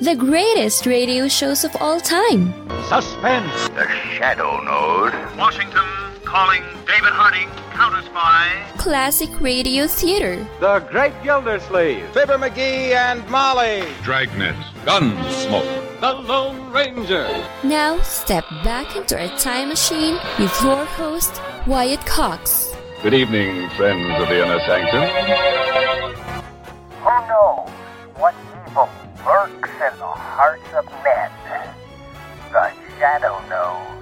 the greatest radio shows of all time. Suspense. The Shadow Node. Washington calling David Harding, counter spy. Classic radio theater. The Great Gildersleeve. Fibber McGee and Molly. Dragnet. Gunsmoke. The Lone Ranger. Now, step back into our time machine with your host, Wyatt Cox. Good evening, friends of the inner sanctum. Who knows what lurks in the hearts of men? The Shadow knows.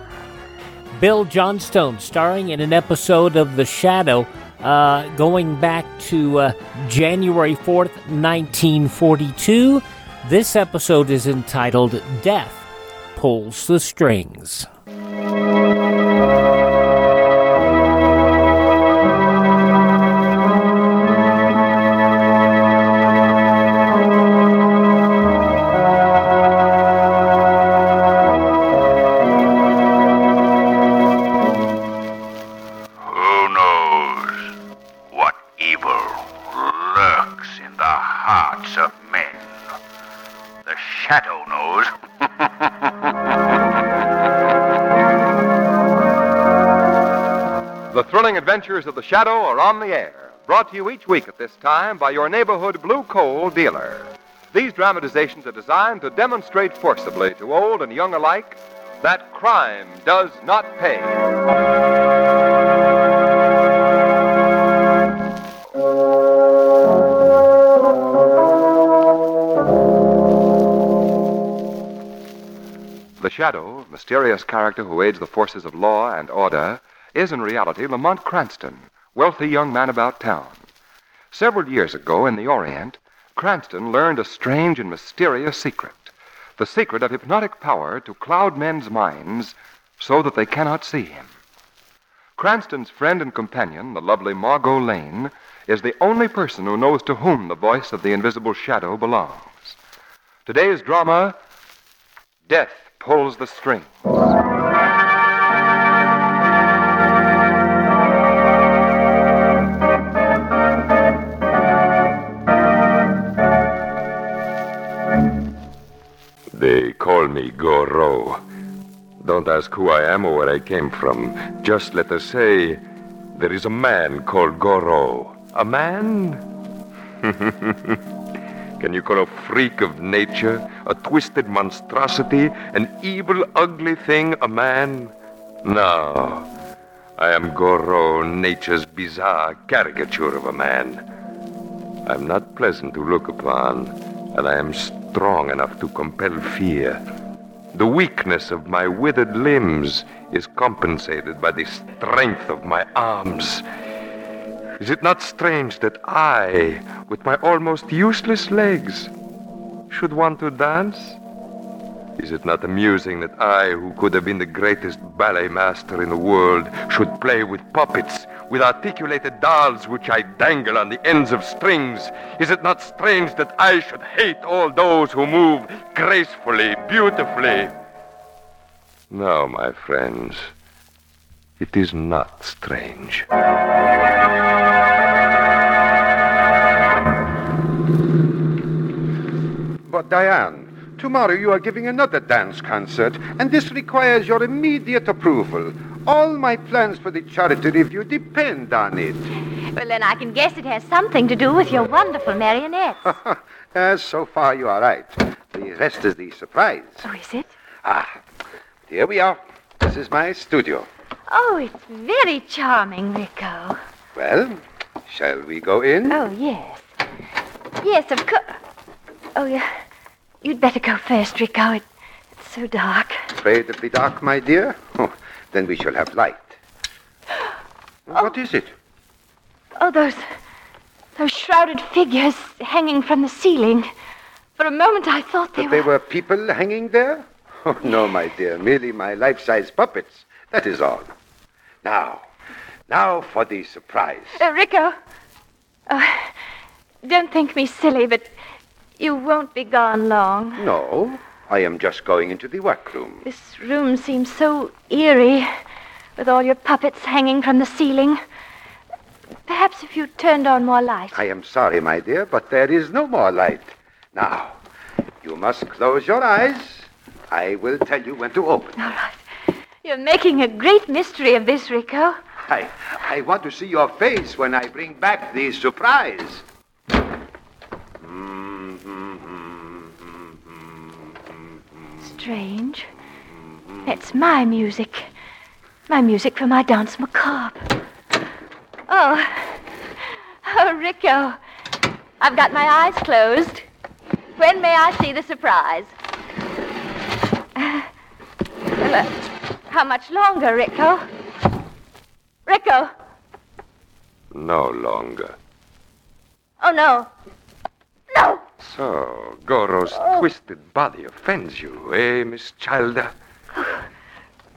Bill Johnstone starring in an episode of The Shadow uh, going back to uh, January 4th, 1942. This episode is entitled Death Pulls the Strings. Adventures of the Shadow are on the air, brought to you each week at this time by your neighborhood blue coal dealer. These dramatizations are designed to demonstrate forcibly to old and young alike that crime does not pay. The Shadow, mysterious character who aids the forces of law and order, is in reality Lamont Cranston, wealthy young man about town. Several years ago in the Orient, Cranston learned a strange and mysterious secret the secret of hypnotic power to cloud men's minds so that they cannot see him. Cranston's friend and companion, the lovely Margot Lane, is the only person who knows to whom the voice of the invisible shadow belongs. Today's drama Death Pulls the Strings. Don't ask who I am or where I came from. Just let us say there is a man called Goro. A man? Can you call a freak of nature, a twisted monstrosity, an evil, ugly thing a man? No. I am Goro, nature's bizarre caricature of a man. I'm not pleasant to look upon, and I am strong enough to compel fear. The weakness of my withered limbs is compensated by the strength of my arms. Is it not strange that I, with my almost useless legs, should want to dance? Is it not amusing that I, who could have been the greatest ballet master in the world, should play with puppets, with articulated dolls which I dangle on the ends of strings? Is it not strange that I should hate all those who move gracefully, beautifully? No, my friends, it is not strange. But Diane, tomorrow you are giving another dance concert, and this requires your immediate approval. All my plans for the charity review depend on it. Well, then I can guess it has something to do with your wonderful marionettes. Uh, so far you are right. The rest is the surprise. oh, is it? Ah, here we are. This is my studio. Oh, it's very charming, Rico. Well, shall we go in? Oh, yes. Yes, of course. Oh, yeah. You'd better go first, Rico. It, it's so dark. Afraid of the dark, my dear? Oh, then we shall have light. What is it? Oh, those. those shrouded figures hanging from the ceiling. For a moment I thought they That were. they were people hanging there? Oh, no, my dear. Merely my life size puppets. That is all. Now, now for the surprise. Uh, Rico. Oh, don't think me silly, but you won't be gone long. No, I am just going into the workroom. This room seems so eerie, with all your puppets hanging from the ceiling. Perhaps if you turned on more light. I am sorry, my dear, but there is no more light. Now, you must close your eyes. I will tell you when to open. All right. You're making a great mystery of this, Rico. I, I want to see your face when I bring back the surprise. Strange. It's my music. My music for my dance macabre. Oh. Oh, Rico. I've got my eyes closed. When may I see the surprise? Uh, well, uh, how much longer, Rico? Rico! No longer. Oh, no. So, Goro's twisted body offends you, eh, Miss Childer?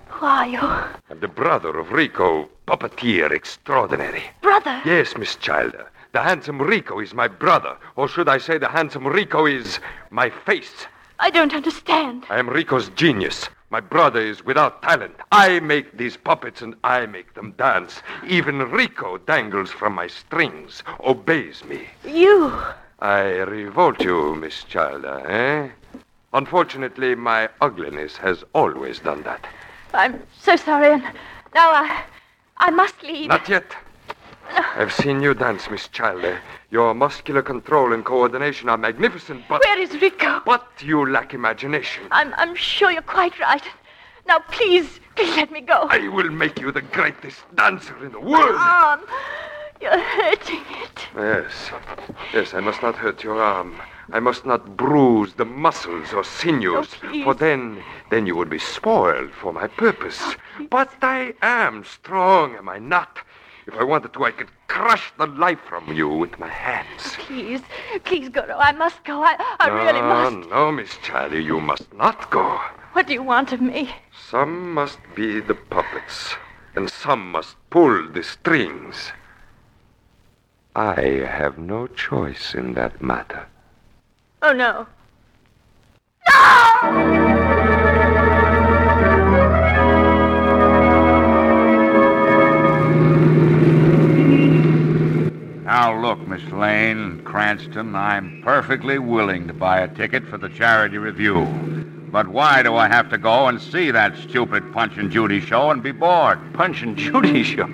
Who are you? I'm the brother of Rico, puppeteer extraordinary. Brother? Yes, Miss Childer. The handsome Rico is my brother. Or should I say the handsome Rico is my face? I don't understand. I am Rico's genius. My brother is without talent. I make these puppets and I make them dance. Even Rico dangles from my strings, obeys me. You. I revolt you, Miss Childer, eh? Unfortunately, my ugliness has always done that. I'm so sorry, and now I. I must leave. Not yet. I've seen you dance, Miss Childer. Your muscular control and coordination are magnificent, but. Where is Rico? But you lack imagination. I'm, I'm sure you're quite right. Now, please, please let me go. I will make you the greatest dancer in the world. Arm. You're hurting it. Yes. Yes, I must not hurt your arm. I must not bruise the muscles or sinews, Oh, for then, then you would be spoiled for my purpose. Oh, but I am strong, am I not? If I wanted to, I could crush the life from you with my hands. Oh, please, please, Goro. I must go. I, I no, really must. No, no, Miss Charlie, you must not go. What do you want of me? Some must be the puppets, and some must pull the strings. I have no choice in that matter. Oh, no. No! Now, look, Miss Lane, Cranston, I'm perfectly willing to buy a ticket for the charity review. But why do I have to go and see that stupid Punch and Judy show and be bored? Punch and Judy show?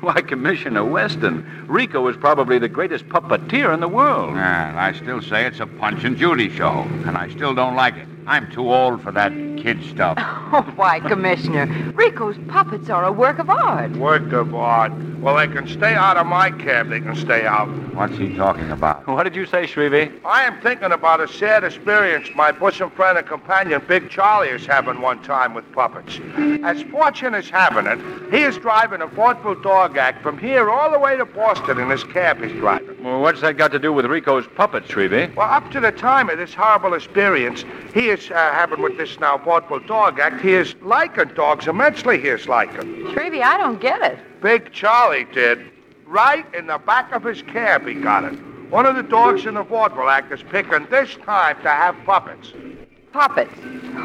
Why, Commissioner Weston, Rico is probably the greatest puppeteer in the world. And I still say it's a Punch and Judy show, and I still don't like it. I'm too old for that kid stuff. Oh, why, Commissioner, Rico's puppets are a work of art. Work of art. Well, they can stay out of my cab. They can stay out. What's he talking about? What did you say, Shrevey? I am thinking about a sad experience my bosom friend and companion, Big Charlie, is having one time with puppets. As fortune is having it, he is driving a vaudeville dog act from here all the way to Boston in his cab he's driving. Well, what's that got to do with Rico's puppets, Shrevey? Well, up to the time of this horrible experience, he is uh, having with this now vaudeville dog act, he is liking dogs immensely, he is liking. Shrevey, I don't get it. Big Charlie did. Right in the back of his cab, he got it. One of the dogs in the vaudeville act is picking this time to have puppets. Puppets.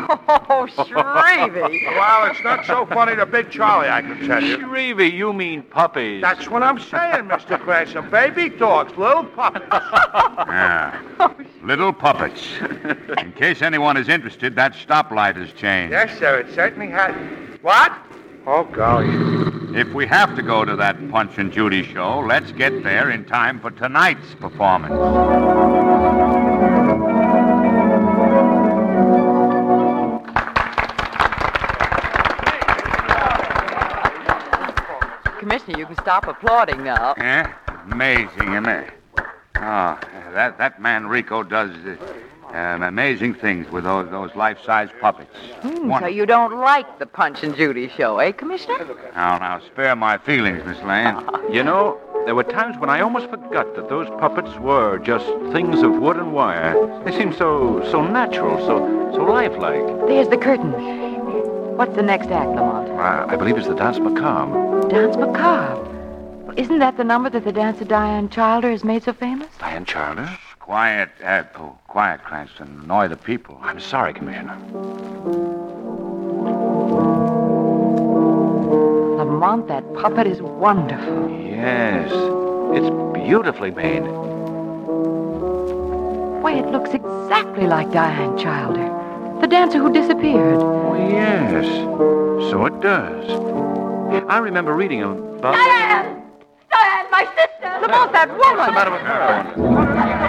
Oh, Shrevey. well, it's not so funny to Big Charlie, I can tell you. Shrevey, you mean puppies. That's what I'm saying, Mr. Cranston. Baby dogs, little puppets. Yeah. Little puppets. In case anyone is interested, that stoplight has changed. yes, sir, it certainly has. What? Oh, golly. If we have to go to that Punch and Judy show, let's get there in time for tonight's performance. Stop applauding now. Yeah? Amazing, isn't it? Oh, that, that man Rico does. Uh, Um, amazing things with those those life-size puppets. Hmm, so you don't like the Punch and Judy show, eh, Commissioner? Now, now, spare my feelings, Miss Lane. You know, there were times when I almost forgot that those puppets were just things of wood and wire. They seemed so so natural, so so lifelike. There's the curtain. What's the next act, Lamont? Uh, I believe it's the dance macabre. Dance Macabre. Isn't that the number that the dancer Diane Childer has made so famous? Diane Childer? Quiet, uh, oh, quiet, Cranston. Annoy the people. I'm sorry, Commissioner. Lamont, that puppet is wonderful. Yes, it's beautifully made. Why, it looks exactly like Diane Childer, the dancer who disappeared. Oh, yes, so it does. I remember reading about. Diane! Diane, my sister! Lamont, that woman! What's the matter with her?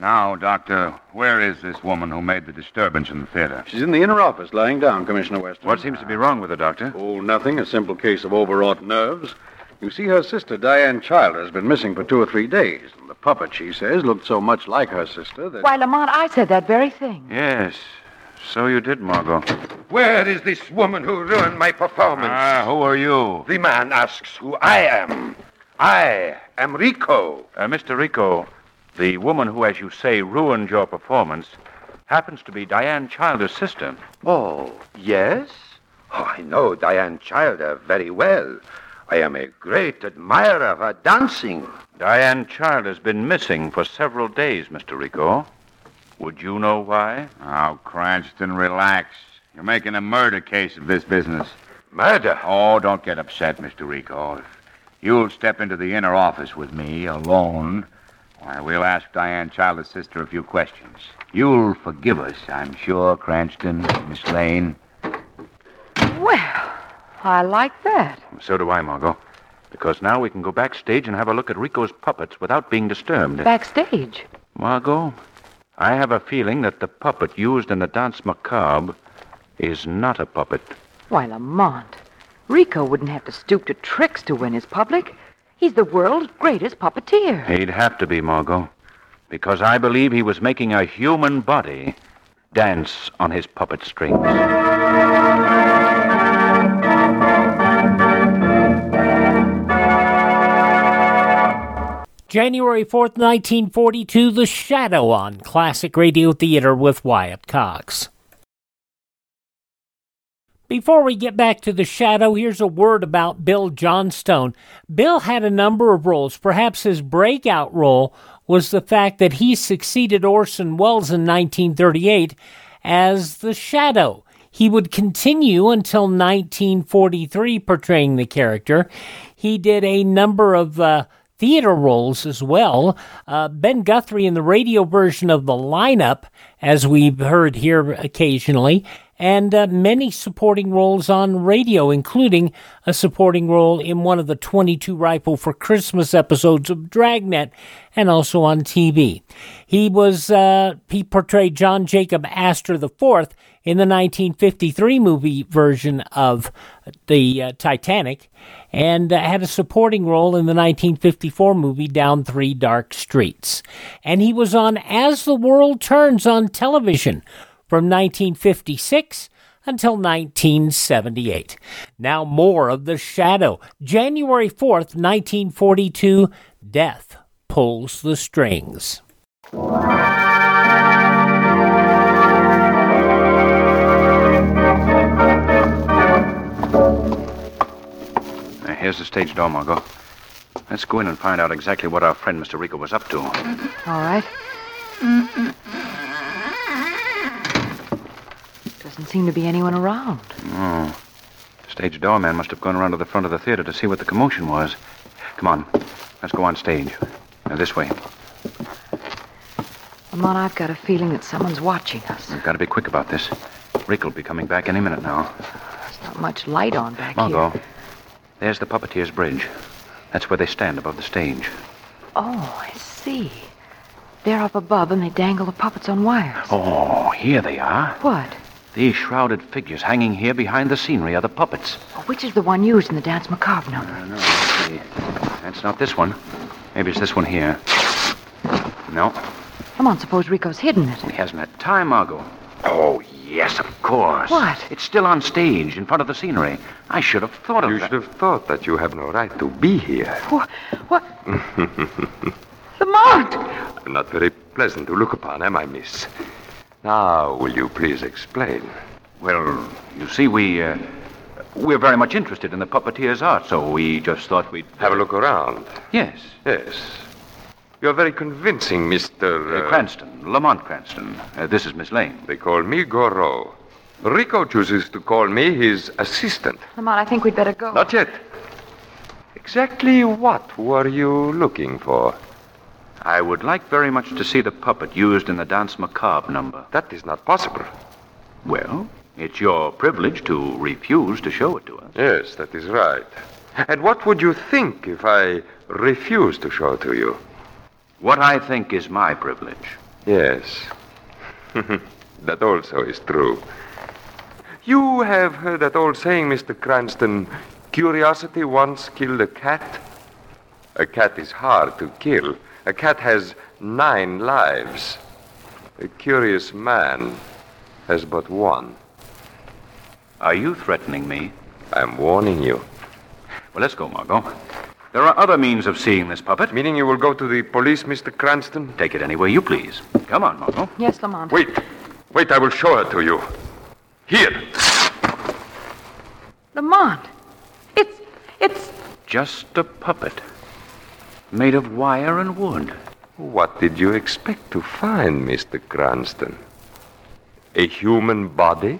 Now, Doctor, where is this woman who made the disturbance in the theater? She's in the inner office, lying down, Commissioner Weston. What seems to be wrong with her, Doctor? Oh, nothing. A simple case of overwrought nerves. You see, her sister, Diane Childer, has been missing for two or three days. And the puppet, she says, looked so much like her sister that. Why, Lamont, I said that very thing. Yes, so you did, Margot. Where is this woman who ruined my performance? Ah, who are you? The man asks who I am. I am Rico. Uh, Mr. Rico, the woman who, as you say, ruined your performance happens to be Diane Childer's sister. Oh, yes? Oh, I know Diane Childer very well. I am a great admirer of her dancing. Diane Childer's been missing for several days, Mr. Rico. Would you know why? Now, Cranston, relax. You're making a murder case of this business. Murder? Oh, don't get upset, Mr. Rico. If you'll step into the inner office with me alone, why, we'll ask Diane Childer's sister a few questions. You'll forgive us, I'm sure, Cranston, Miss Lane. Well, I like that. So do I, Margot. Because now we can go backstage and have a look at Rico's puppets without being disturbed. Backstage. Margot, I have a feeling that the puppet used in the dance macabre is not a puppet. Why, Lamont, Rico wouldn't have to stoop to tricks to win his public. He's the world's greatest puppeteer. He'd have to be, Margot. Because I believe he was making a human body dance on his puppet strings. January 4th, 1942, The Shadow on Classic Radio Theater with Wyatt Cox. Before we get back to The Shadow, here's a word about Bill Johnstone. Bill had a number of roles. Perhaps his breakout role was the fact that he succeeded Orson Welles in 1938 as The Shadow. He would continue until 1943 portraying the character. He did a number of uh, theater roles as well. Uh, ben Guthrie in the radio version of the lineup, as we've heard here occasionally, and uh, many supporting roles on radio, including a supporting role in one of the 22 Rifle for Christmas episodes of Dragnet, and also on TV. He was uh, he portrayed John Jacob Astor IV in the 1953 movie version of the uh, Titanic, and uh, had a supporting role in the 1954 movie Down Three Dark Streets. And he was on As the World Turns on television from 1956 until 1978. Now, more of The Shadow. January 4th, 1942, Death Pulls the Strings. Here's the stage door, Margot. Let's go in and find out exactly what our friend Mr. Rico was up to. All right. Doesn't seem to be anyone around. Oh. Stage doorman must have gone around to the front of the theater to see what the commotion was. Come on. Let's go on stage. Now, this way. Lamont, I've got a feeling that someone's watching us. We've got to be quick about this. Rick will be coming back any minute now. There's not much light on back here. Margot, here. There's the puppeteer's bridge. That's where they stand above the stage. Oh, I see. They're up above and they dangle the puppets on wires. Oh, here they are. What? These shrouded figures hanging here behind the scenery are the puppets. Oh, which is the one used in the Dance Macabre number? I know. Let's see. That's not this one. Maybe it's this one here. No, Come on, suppose Rico's hidden it. he hasn't had time, Margot. Oh, yes, of course. What? It's still on stage in front of the scenery. I should have thought of You that. should have thought that you have no right to be here. What? What? Lamont! I'm not very pleasant to look upon, am I, miss? Now, will you please explain? Well, you see, we, uh, we're very much interested in the puppeteer's art, so we just thought we'd... Have a look around. Yes. Yes. You're very convincing, Mr. Uh, Cranston, Lamont Cranston. Uh, this is Miss Lane. They call me Goro. Rico chooses to call me his assistant. Lamont, I think we'd better go. Not yet. Exactly what were you looking for? I would like very much to see the puppet used in the Dance Macabre number. That is not possible. Well, it's your privilege to refuse to show it to us. Yes, that is right. And what would you think if I refused to show it to you? What I think is my privilege. Yes. that also is true. You have heard that old saying, Mr. Cranston curiosity once killed a cat? A cat is hard to kill. A cat has nine lives. A curious man has but one. Are you threatening me? I'm warning you. Well, let's go, Margot. There are other means of seeing this puppet. Meaning you will go to the police, Mr. Cranston? Take it anywhere you please. Come on, Margot. Yes, Lamont. Wait. Wait, I will show her to you. Here. Lamont! It's. it's. Just a puppet. Made of wire and wood. What did you expect to find, Mr. Cranston? A human body?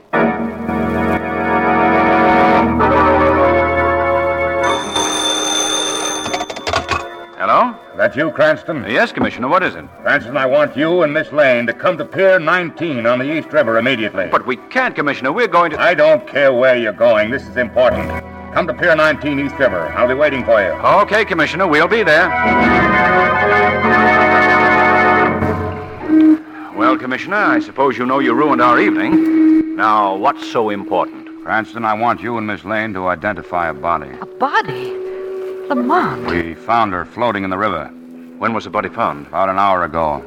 That you, Cranston? Yes, Commissioner. What is it? Cranston, I want you and Miss Lane to come to Pier 19 on the East River immediately. But we can't, Commissioner. We're going to. I don't care where you're going. This is important. Come to Pier 19 East River. I'll be waiting for you. Okay, Commissioner. We'll be there. Well, Commissioner, I suppose you know you ruined our evening. Now, what's so important? Cranston, I want you and Miss Lane to identify a body. A body? Lamont. We found her floating in the river. When was the body found? About an hour ago.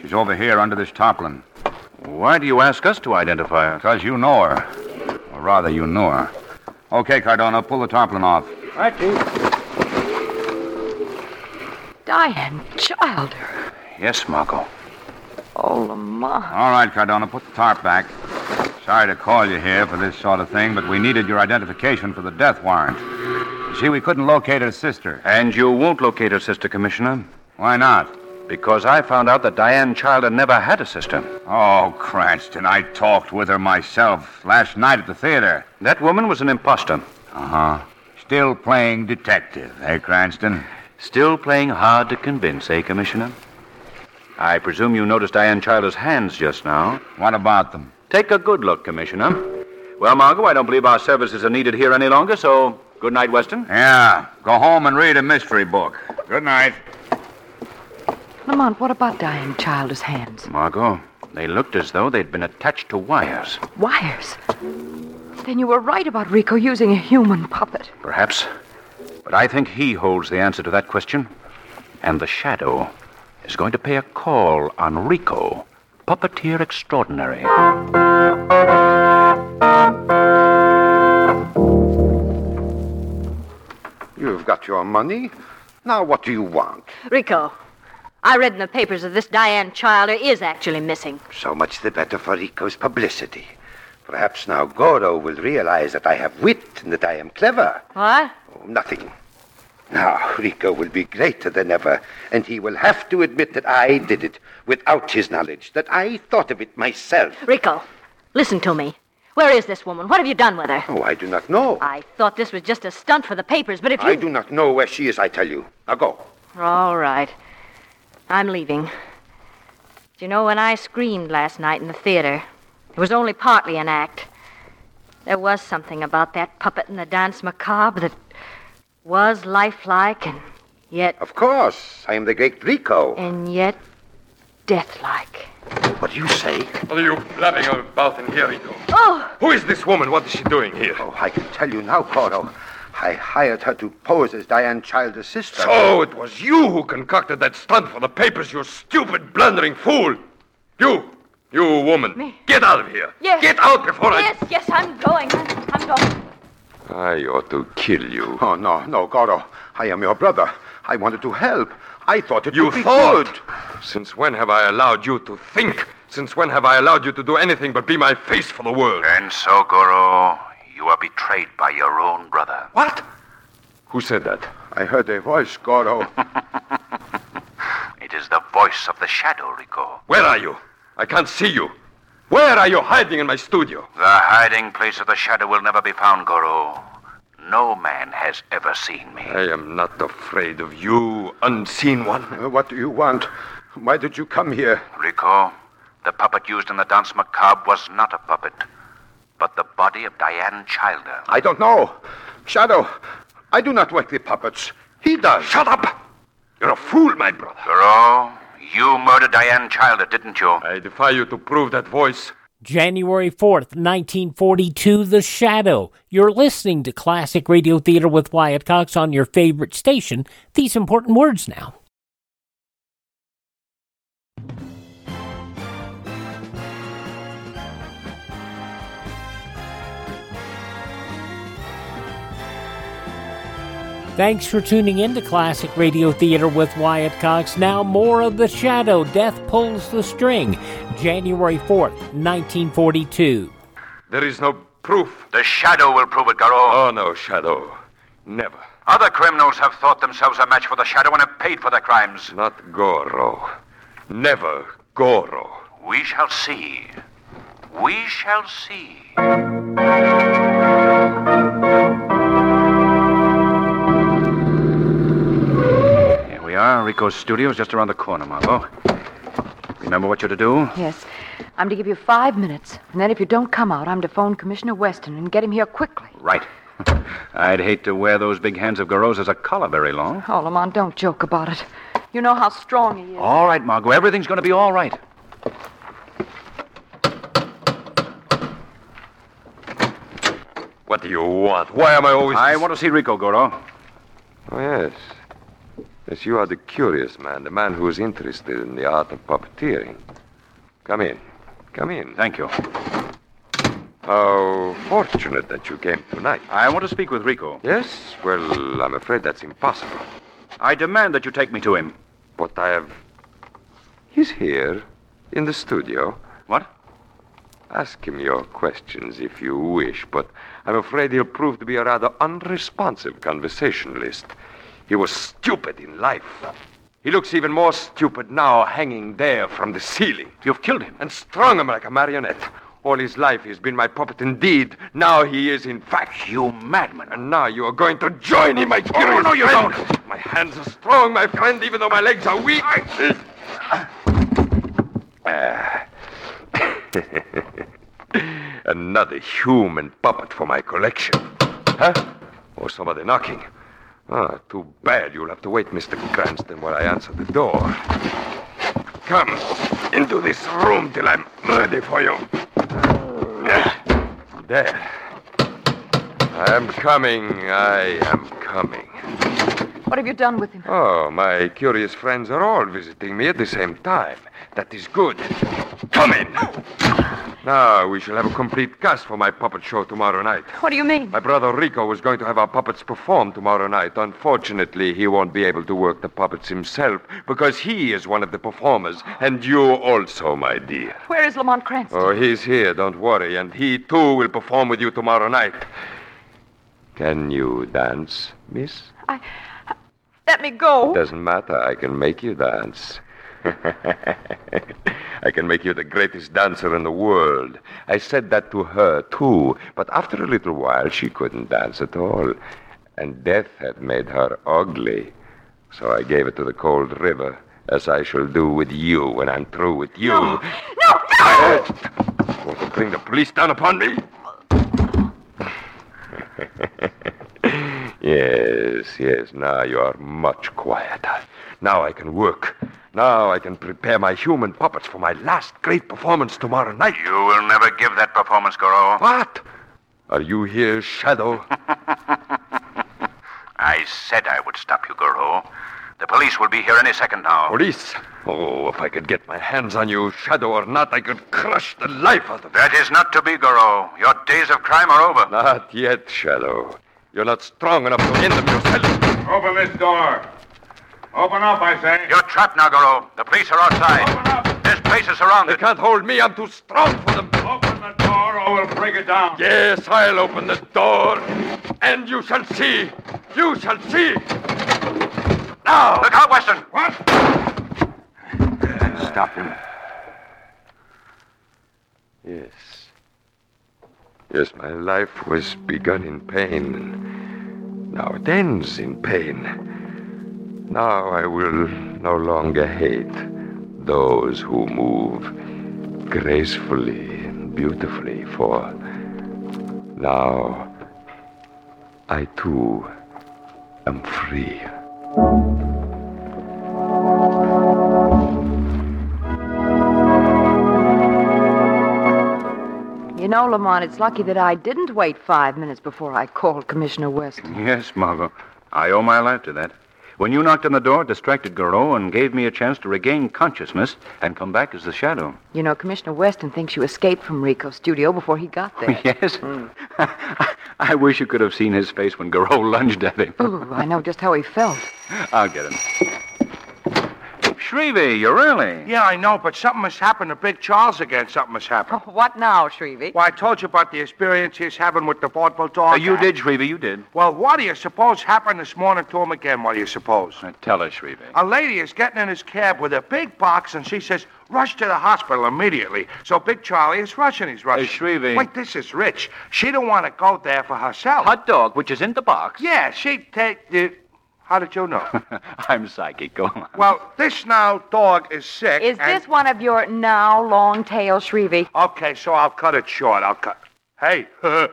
She's over here under this tarpaulin. Why do you ask us to identify her? Because you know her. Or rather, you knew her. Okay, Cardona, pull the tarpaulin off. Right, Chief. Diane Childer. Yes, Margot. Oh, Lamont. All right, Cardona, put the tarp back. Sorry to call you here for this sort of thing, but we needed your identification for the death warrant. See, we couldn't locate her sister. And you won't locate her sister, Commissioner. Why not? Because I found out that Diane Childer never had a sister. Oh, Cranston, I talked with her myself last night at the theater. That woman was an impostor. Uh huh. Still playing detective, eh, Cranston? Still playing hard to convince, eh, Commissioner? I presume you noticed Diane Childer's hands just now. What about them? Take a good look, Commissioner. Well, Margot, I don't believe our services are needed here any longer, so good night, Weston. Yeah. Go home and read a mystery book. Good night. Lamont, what about Diane Childer's hands? Margot, they looked as though they'd been attached to wires. Wires? Then you were right about Rico using a human puppet. Perhaps. But I think he holds the answer to that question. And the shadow is going to pay a call on Rico, puppeteer extraordinary. Got your money. Now, what do you want? Rico, I read in the papers that this Diane Childer is actually missing. So much the better for Rico's publicity. Perhaps now Goro will realize that I have wit and that I am clever. What? Oh, nothing. Now, Rico will be greater than ever, and he will have to admit that I did it without his knowledge, that I thought of it myself. Rico, listen to me. Where is this woman? What have you done with her? Oh, I do not know. I thought this was just a stunt for the papers, but if you. I do not know where she is, I tell you. Now go. All right. I'm leaving. Do you know, when I screamed last night in the theater, it was only partly an act. There was something about that puppet in the dance macabre that was lifelike and yet. Of course. I am the great Rico. And yet deathlike. What do you say? What are you blabbing about in here, Rico? Oh! Who is this woman? What is she doing here? Oh, I can tell you now, Goro. I hired her to pose as Diane Childer's sister. So it was you who concocted that stunt for the papers, you stupid, blundering fool. You, you woman, Me? get out of here. Yes. Get out before I. Yes, yes, I'm going. I'm going. I... I ought to kill you. Oh, no, no, Goro. I am your brother. I wanted to help. I thought it You would be thought? good. Since when have I allowed you to think? Since when have I allowed you to do anything but be my face for the world? And so, Goro, you are betrayed by your own brother. What? Who said that? I heard a voice, Goro. It is the voice of the shadow, Rico. Where are you? I can't see you. Where are you hiding in my studio? The hiding place of the shadow will never be found, Goro. No man has ever seen me. I am not afraid of you, unseen one. Uh, what do you want? Why did you come here? Rico, the puppet used in the dance macabre was not a puppet, but the body of Diane Childer. I don't know. Shadow, I do not work the puppets. He does. Shut up! You're a fool, my brother. Goro, you murdered Diane Childer, didn't you? I defy you to prove that voice. January 4th, 1942, The Shadow. You're listening to Classic Radio Theater with Wyatt Cox on your favorite station. These important words now. Thanks for tuning in to Classic Radio Theater with Wyatt Cox. Now, more of The Shadow Death Pulls the String, January 4th, 1942. There is no proof. The shadow will prove it, Garo. Oh, no, Shadow. Never. Other criminals have thought themselves a match for the shadow and have paid for their crimes. Not Goro. Never Goro. We shall see. We shall see. Rico's studio is just around the corner, Margot. Remember what you're to do? Yes. I'm to give you five minutes. And then if you don't come out, I'm to phone Commissioner Weston and get him here quickly. Right. I'd hate to wear those big hands of Garo's as a collar very long. Oh, Lamont, don't joke about it. You know how strong he is. All right, Margot. Everything's going to be all right. What do you want? Why am I always. I want to see Rico, Goro. Oh, yes. Yes, you are the curious man, the man who is interested in the art of puppeteering. Come in. Come in. Thank you. How fortunate that you came tonight. I want to speak with Rico. Yes? Well, I'm afraid that's impossible. I demand that you take me to him. But I have. He's here, in the studio. What? Ask him your questions if you wish, but I'm afraid he'll prove to be a rather unresponsive conversationalist. He was stupid in life. He looks even more stupid now, hanging there from the ceiling. You've killed him. And strung him like a marionette. All his life he's been my puppet indeed. Now he is, in fact. You madman. And now you are going to join him, my curious no, you friend. don't. My hands are strong, my friend, even though my legs are weak. Ah. Another human puppet for my collection. Huh? Or somebody knocking. Ah, too bad. You'll have to wait, Mr. Cranston, while I answer the door. Come into this room till I'm ready for you. There. I am coming. I am coming. What have you done with him? Oh, my curious friends are all visiting me at the same time. That is good. Come in. Now we shall have a complete cast for my puppet show tomorrow night. What do you mean? My brother Rico was going to have our puppets perform tomorrow night. Unfortunately, he won't be able to work the puppets himself because he is one of the performers, and you also, my dear. Where is Lamont Cranston? Oh, he's here, don't worry, and he too will perform with you tomorrow night. Can you dance, miss? I. Let me go. It doesn't matter. I can make you dance. I can make you the greatest dancer in the world. I said that to her, too. But after a little while, she couldn't dance at all. And death had made her ugly. So I gave it to the cold river, as I shall do with you when I'm through with you. No, no, no! Want to bring the police down upon me? yes, yes, now you are much quieter. Now I can work. Now I can prepare my human puppets for my last great performance tomorrow night. You will never give that performance, Goro. What? Are you here, Shadow? I said I would stop you, Goro. The police will be here any second now. Police? Oh, if I could get my hands on you, Shadow or not, I could crush the life out of you. That is not to be, Goro. Your days of crime are over. Not yet, Shadow. You're not strong enough to end them yourself. Open this door. Open up, I say. You're trapped now, Goro. The police are outside. Open up. This place is surrounded. They can't hold me. I'm too strong for them. Open the door or we'll break it down. Yes, I'll open the door. And you shall see. You shall see. Now. Look out, Weston. What? Stop him. Yes. Yes, my life was begun in pain. Now it ends in pain. Now I will no longer hate those who move gracefully and beautifully, for now I too am free. You know, Lamont, it's lucky that I didn't wait five minutes before I called Commissioner Weston. Yes, Margot. I owe my life to that. When you knocked on the door, it distracted Goro and gave me a chance to regain consciousness and come back as the shadow. You know, Commissioner Weston thinks you escaped from Rico's studio before he got there. yes? I wish you could have seen his face when Garo lunged at him. Ooh, I know just how he felt. I'll get him. Shrevey, you're early. Yeah, I know, but something has happened to Big Charles again. Something has happened. What now, Shrevey? Well, I told you about the experience he's having with the vaudeville dog. Uh, you did, Shrevey, you did. Well, what do you suppose happened this morning to him again? What do you suppose? Uh, tell us, Shrevey. A lady is getting in his cab with a big box, and she says, "Rush to the hospital immediately." So Big Charlie is rushing. He's rushing. Hey, Shrevey. Wait, this is rich. She don't want to go there for herself. Hot dog, which is in the box. Yeah, she'd take the. How did you know? I'm psychic. Go on. well, this now dog is sick. Is and- this one of your now long tail, Shrevey? Okay, so I'll cut it short. I'll cut. Hey,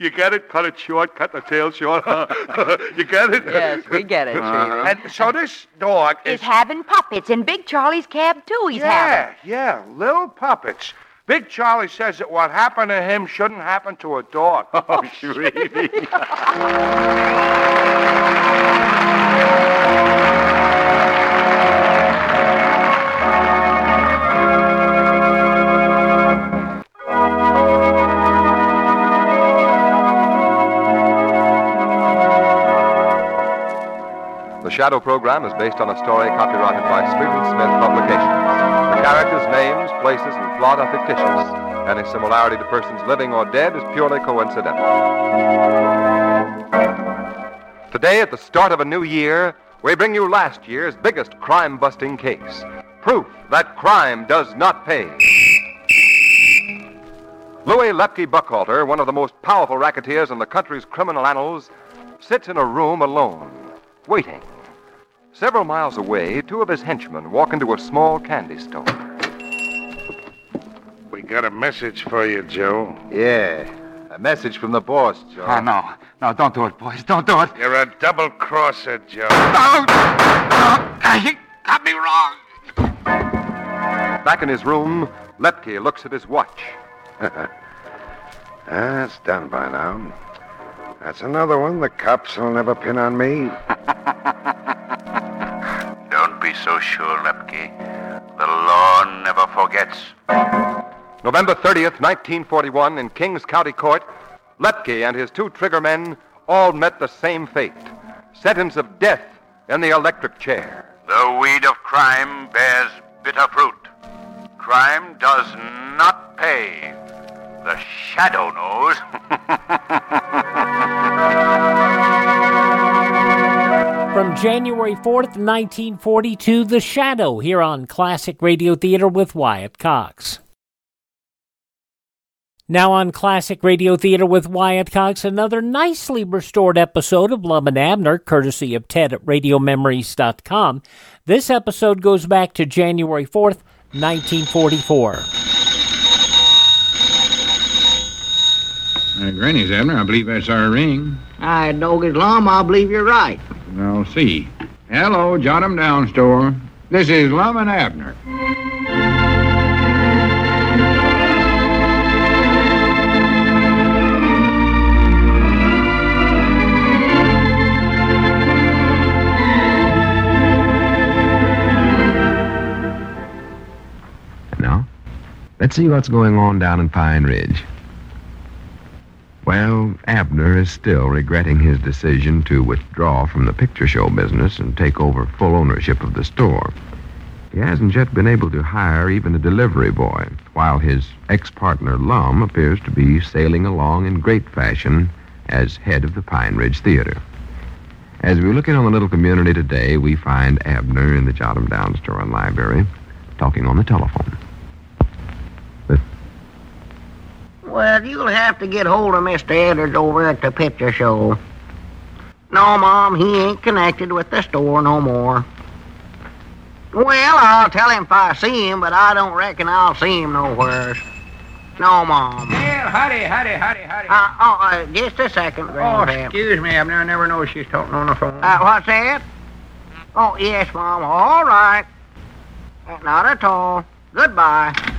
you get it? Cut it short, cut the tail short. you get it? Yes, we get it, uh-huh. Shrevey. And so this dog is. He's having puppets in Big Charlie's cab, too. He's having. yeah, yeah, little puppets. Big Charlie says that what happened to him shouldn't happen to a dog. Oh, Shrevey. The Shadow program is based on a story copyrighted by Street and Smith Publications. Characters' names, places, and plot are fictitious. Any similarity to persons living or dead is purely coincidental. Today, at the start of a new year, we bring you last year's biggest crime busting case proof that crime does not pay. Louis Lepke Buchalter, one of the most powerful racketeers in the country's criminal annals, sits in a room alone, waiting. Several miles away, two of his henchmen walk into a small candy store. We got a message for you, Joe. Yeah, a message from the boss, Joe. Oh, no. No, don't do it, boys. Don't do it. You're a double crosser, Joe. No! No! You got me wrong. Back in his room, Lepke looks at his watch. Ah, That's done by now. That's another one the cops will never pin on me. Be so sure, Lepke. The law never forgets. November 30th, 1941, in Kings County Court, Lepke and his two trigger men all met the same fate sentence of death in the electric chair. The weed of crime bears bitter fruit. Crime does not pay. The shadow knows. January 4th, 1942, The Shadow, here on Classic Radio Theater with Wyatt Cox. Now on Classic Radio Theater with Wyatt Cox, another nicely restored episode of Lum and Abner, courtesy of Ted at RadioMemories.com. This episode goes back to January 4th, 1944. Uh, Granny's, Abner. I believe that's our ring. I doggies Lum, I believe you're right. I'll see. Hello, jot 'em down, store. This is Lum and Abner. Now, let's see what's going on down in Pine Ridge. Well, Abner is still regretting his decision to withdraw from the picture show business and take over full ownership of the store. He hasn't yet been able to hire even a delivery boy, while his ex partner Lum appears to be sailing along in great fashion as head of the Pine Ridge Theater. As we look in on the little community today, we find Abner in the Jot 'Em Down store and library talking on the telephone. Well, you'll have to get hold of Mr. Edwards over at the picture show. No, Mom, he ain't connected with the store no more. Well, I'll tell him if I see him, but I don't reckon I'll see him nowhere. No, Mom. Well, howdy, howdy, howdy, howdy. Uh, oh, uh, just a second, oh, excuse me, Abner. I never never know she's talking on the phone. Uh, what's that? Oh, yes, Mom. All right. Not at all. Goodbye.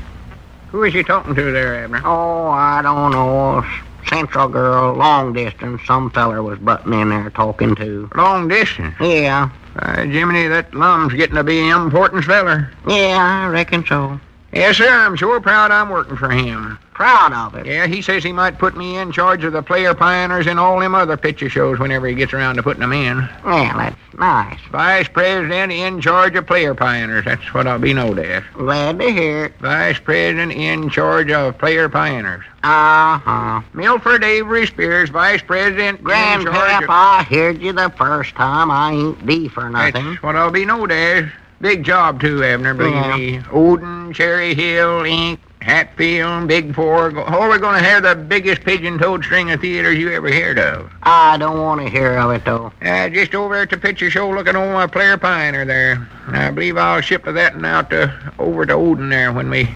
Who is she talking to there, Abner? Oh, I don't know. Central girl, long distance. Some feller was butting in there talking to. Long distance? Yeah. Uh, Jiminy, that Lum's getting to be an important feller. Yeah, I reckon so. Yes, sir. I'm sure proud I'm working for him. Proud of it. Yeah, he says he might put me in charge of the player pioneers and all them other picture shows whenever he gets around to putting them in. Well, that's nice. Vice president in charge of player pioneers. That's what I'll be known as. Glad to hear it. Vice president in charge of player pioneers. Uh-huh. Milford Avery Spears, vice president Grandpap, of... I heard you the first time. I ain't D for nothing. That's what I'll be known as. Big job, too, Abner, believe Yeah. me. Oden, Cherry Hill, Inc., Hatfield, Big Fork. Oh, we're going to have the biggest pigeon-toed string of theaters you ever heard of. I don't want to hear of it, though. Uh, just over at the picture show looking on my player pioneer there. I believe I'll ship that one out to, over to Oden there when we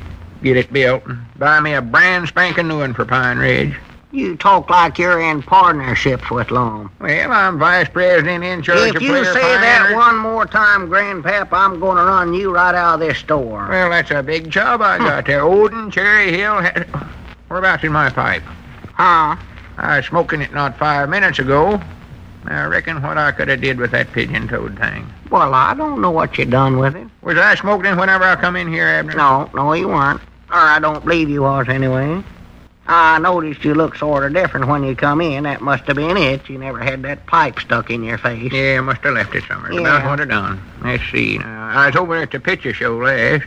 get it built. and Buy me a brand spanking new one for Pine Ridge. You talk like you're in partnerships with Lum. Well, I'm vice president in charge If of If you say that one more time, Grandpap, I'm going to run you right out of this store. Well, that's a big job I got there. Oden, Cherry Hill. Whereabouts in my pipe? Huh? I was smoking it not five minutes ago. I reckon what I could have did with that pigeon-toed thing. Well, I don't know what you done with it. Was I smoking whenever I come in here, Abner? No, no, you weren't. Or I don't believe you was anyway. I noticed you looked sort of different when you come in. That must have been it. You never had that pipe stuck in your face. Yeah, I must have left it somewhere. Yeah. About what I done. Let's see. Now, I was over at the picture show last.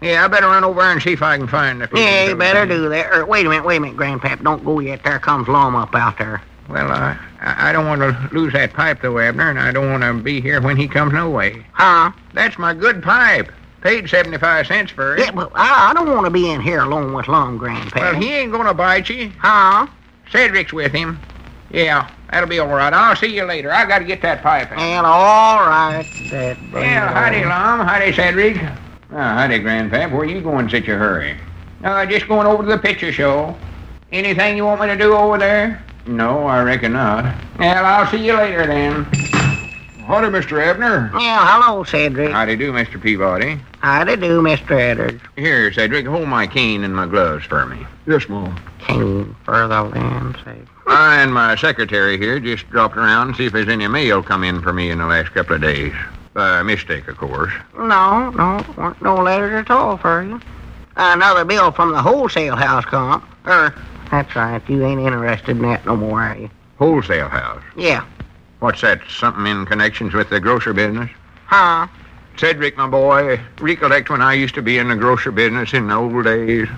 Yeah, I better run over and see if I can find the Yeah, you better thing. do that. Or, wait a minute, wait a minute, Grandpap. Don't go yet. There comes Lum up out there. Well, uh, I I don't want to lose that pipe, though, Abner, and I don't want to be here when he comes no way. Huh? That's my good pipe. Paid 75 cents for it. Yeah, but I, I don't want to be in here alone with Long Grandpa. Well, he ain't going to bite you. Huh? Cedric's with him. Yeah, that'll be all right. I'll see you later. I got to get that pipe in. And all right. That Well, howdy, Lum. Howdy, Cedric. Oh, howdy, Grandpap. Where you going in such a hurry? Uh, just going over to the picture show. Anything you want me to do over there? No, I reckon not. Well, I'll see you later then. Howdy, Mr. Abner. Yeah, hello, Cedric. Howdy do, Mr. Peabody. Howdy do, Mr. Edwards. Here, Cedric, hold my cane and my gloves for me. Yes, Mom. Cane for the land's sake. I and my secretary here just dropped around and see if there's any mail come in for me in the last couple of days. By mistake, of course. No, no, weren't no letters at all for you. Another bill from the wholesale house comp. Er, that's right. You ain't interested in that no more, are you? Wholesale house. Yeah. What's that? Something in connections with the grocer business? Huh? Cedric, my boy, recollect when I used to be in the grocer business in the old days?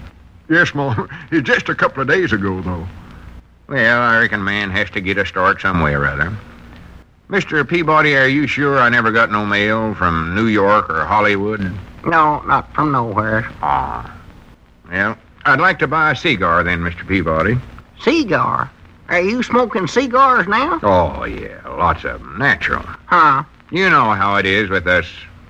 Yes, Mom. It's just a couple of days ago, though. Well, I reckon man has to get a start some way or other. Mr. Peabody, are you sure I never got no mail from New York or Hollywood? No, not from nowhere. Ah. Well, I'd like to buy a cigar then, Mr. Peabody. Cigar? Are you smoking cigars now? Oh, yeah, lots of them. Natural. Huh? You know how it is with us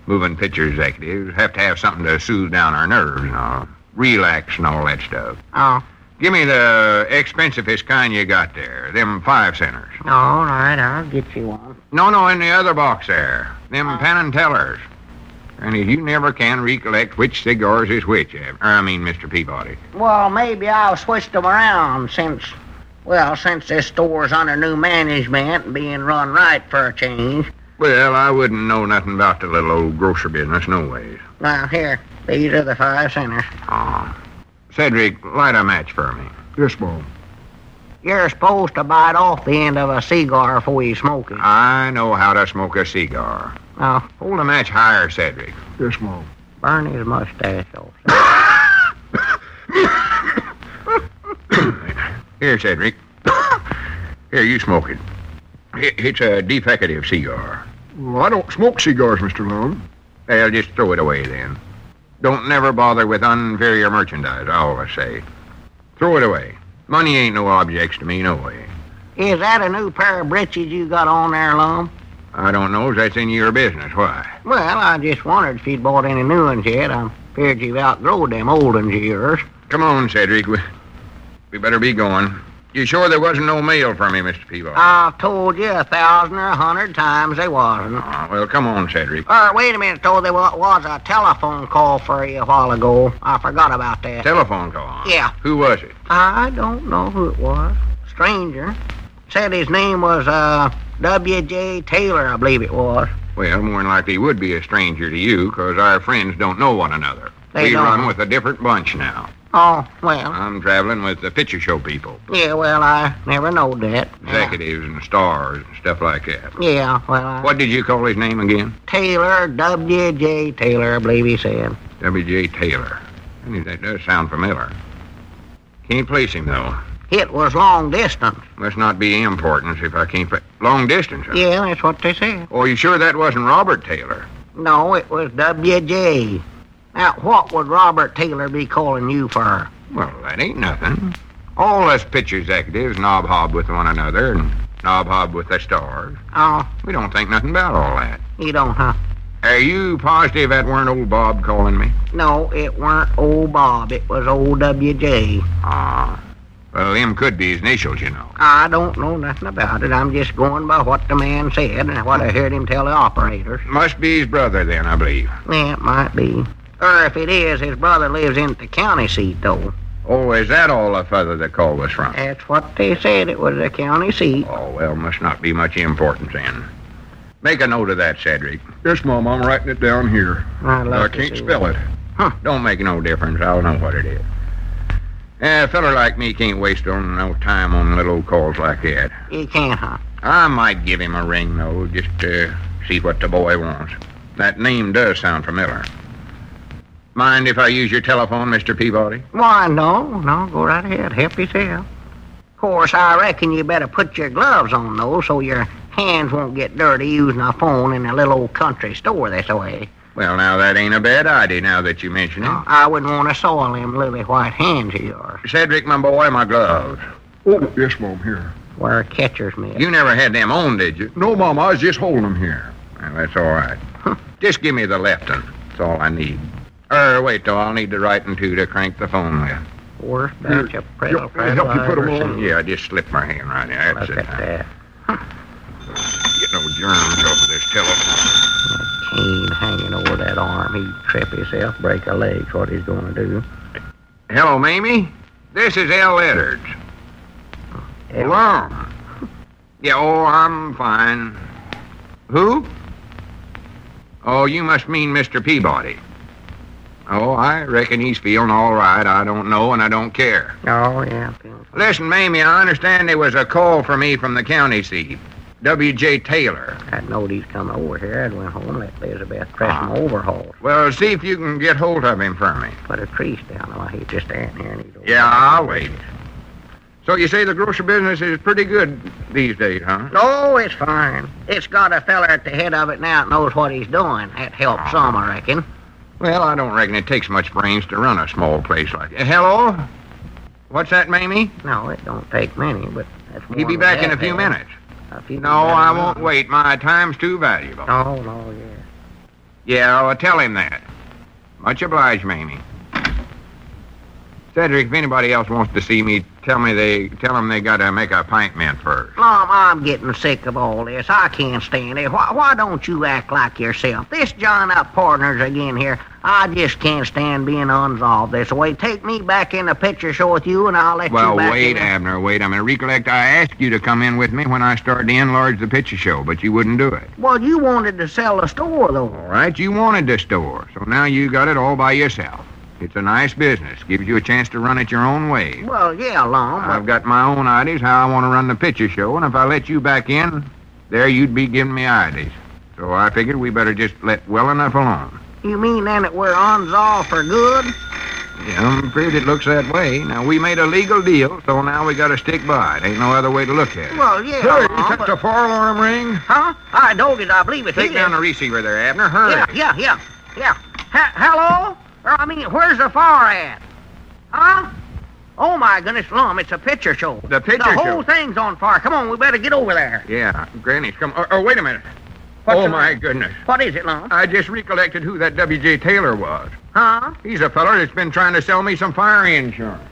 moving picture executives. Have to have something to soothe down our nerves, you know, relax and all that stuff. Oh. Give me the expensivest kind you got there, them five centers. All right, I'll get you one. No, no, in the other box there, them Penn and Tellers. And you never can recollect which cigars is which, eh, I mean, Mr. Peabody. Well, maybe I'll switch them around since, well, since this store's under new management and being run right for a change. Well, I wouldn't know nothing about the little old grocer business, no ways. Now, here, these are the five centers. Ah. Cedric, light a match for me. Yes, Mom. You're supposed to bite off the end of a cigar before you smoke it. I know how to smoke a cigar. Now, Hold the match higher, Cedric. Yes, Mom. burn his mustache off. Here, Cedric. Here, you smoke it. It's a defective cigar. Well, I don't smoke cigars, Mr. Lone. Well, just throw it away then. Don't never bother with inferior merchandise, I always say. Throw it away. Money ain't no objects to me, no way. Is that a new pair of breeches you got on there, Lum? I don't know if that's in your business. Why? Well, I just wondered if you'd bought any new ones yet. I'm feared you've outgrown them old ones of yours. Come on, Cedric. We, better be going. You sure there wasn't no mail for me, Mr. Peabody? I've told you a thousand or a hundred times there wasn't. Ah, well, come on, Cedric. Uh, wait a minute, though. There was a telephone call for you a while ago. I forgot about that. Telephone call. Yeah. Who was it? I don't know who it was. Stranger. Said his name was, uh, W.J. Taylor, I believe it was. Well, more than likely he would be a stranger to you, 'cause our friends don't know one another. They we don't. run with a different bunch now. Oh, well. I'm traveling with the picture show people, Yeah, well, I never knowed that. executives and stars and stuff like that. Yeah, well, I... What did you call his name again? Taylor, W.J. Taylor, I believe he said. W.J. Taylor. And That does sound familiar. Can't place him, though. It was long distance. Must not be importance if I can't. Pla- Long distance, huh? Yeah, that's what they said. Oh, you sure that wasn't Robert Taylor? No, it was W.J. Now, what would Robert Taylor be calling you for? Well, that ain't nothing. All us picture executives knob hob with one another and knob hob with the stars. Oh, We don't think nothing about all that. you don't, huh? Are you positive that weren't old Bob calling me? No, it weren't old Bob. It was old W.J. Ah. Well, them could be his initials, you know. I don't know nothing about it. I'm just going by what the man said and what I heard him tell the operators. Must be his brother then, I believe. Yeah, it might be. Or if it is, his brother lives in the county seat, though. Oh, is that all the feather the call was from? That's what they said. It was the county seat. Oh, well, must not be much importance then. Make a note of that, Cedric. Yes, Mom, I'm writing it down here. I'd I can't see spell it. Huh. Don't make no difference. I'll know what it is. Eh, a feller like me can't waste on no time on little old calls like that. You can't, huh? I might give him a ring, though, just to see what the boy wants. That name does sound familiar. Mind if I use your telephone, Mr. Peabody? Why, no, no, go right ahead. Help yourself. Of course, I reckon you better put your gloves on, though, so your hands won't get dirty using a phone in a little old country store this way. Well, now, that ain't a bad idea now that you mention it. I wouldn't want to soil them lily white hands of yours. Cedric, my boy, my gloves. Oh, yes, Mom, here. Where a catcher's mitt. You never had them on, did you? No, Mom, I was just holding them here. Well, that's all right. Just give me the left one. That's all I need. Er, wait, though. I'll need the right one, too, to crank the phone with. Worst batch of pretzel help- help you put 'em on? Yeah, I just slipped my hand right there. That's Look it. at that. Get no germs over this telephone. Cane hanging over that arm. He'd trip himself, break a leg's what he's going to do. Hello, Mamie. This is L. Edwards. Hello. Yeah, oh, I'm fine. Who? Oh, you must mean Mr. Peabody. Oh, I reckon he's feeling all right. I don't know, and I don't care. Oh, yeah. Listen, Mamie, I understand there was a call for me from the county seat. W.J. Taylor. I knowed he's coming over here. I went home and let Elizabeth press Ah. him overhaul. Well, see if you can get hold of him for me. Put a crease down. Why, he's just standing here and he's over Yeah, I'll wait. So you say the grocery business is pretty good these days, huh? Oh, it's fine. It's got a feller at the head of it now that knows what he's doing. That helps some, I reckon. Well, I don't reckon it takes much brains to run a small place like that. Hello? What's that, Mamie? No, it don't take many, but that's more He'll be back in a few minutes. No, I won't wait. My time's too valuable. Oh, no, yeah. Yeah, I'll tell him that. Much obliged, Mamie. Cedric, if anybody else wants to see me, tell me they tell them they gotta make a pint mint first. Mom, I'm getting sick of all this. I can't stand it. Why, why don't you act like yourself? This John up partners again here. I just can't stand being unsolved this way. Take me back in the picture show with you, and I'll let Well, you back Well, wait, in. the- Abner, wait. I'm gonna recollect I asked you to come in with me when I started to enlarge the picture show, but you wouldn't do it. Well, you wanted to sell the store, though. All right, you wanted the store, so now you got it all by yourself. It's a nice business. Gives you a chance to run it your own way. Well, yeah, Lum, I've got my own ideas how I want to run the picture show, and if I let you back in, there you'd be giving me ideas. So I figured we better just let well enough alone. You mean then that we're on all for good? Yeah, I'm afraid it looks that way. Now, we made a legal deal, so now we gotta stick by it. Ain't no other way to look at it. Well, yeah, Hey, Lum, that's but... a four-alarm ring? Huh? I told you, I believe it Take down the receiver there, Abner. Hurry. Yeah, yeah, yeah, yeah. Ha- hello? Or, I mean, where's the fire at? Huh? Oh, my goodness, Lum, it's a picture show. The picture show? The whole show? thing's on fire. Come on, we better get over there. Yeah, Granny's come. Oh, oh, wait a minute. What's oh, the my goodness. What is it, Lum? I just recollected who that W.J. Taylor was. Huh? He's a feller that's been trying to sell me some fire insurance.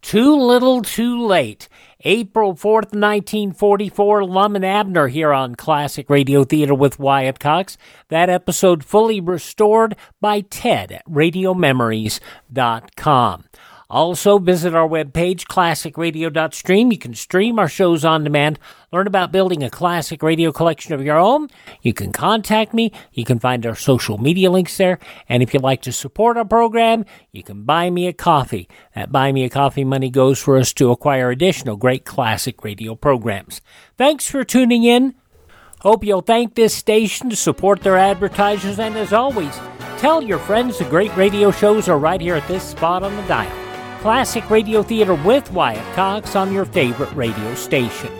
Too Little Too Late. April 4th, 1944, Lum and Abner here on Classic Radio Theater with Wyatt Cox. That episode fully restored by Ted at RadioMemories.com. Also, visit our webpage, classicradio.stream. You can stream our shows on demand, learn about building a classic radio collection of your own. You can contact me. You can find our social media links there. And if you'd like to support our program, you can buy me a coffee. That buy me a coffee money goes for us to acquire additional great classic radio programs. Thanks for tuning in. Hope you'll thank this station to support their advertisers. And as always, tell your friends the great radio shows are right here at this spot on the dial. Classic Radio Theater with Wyatt Cox on your favorite radio station.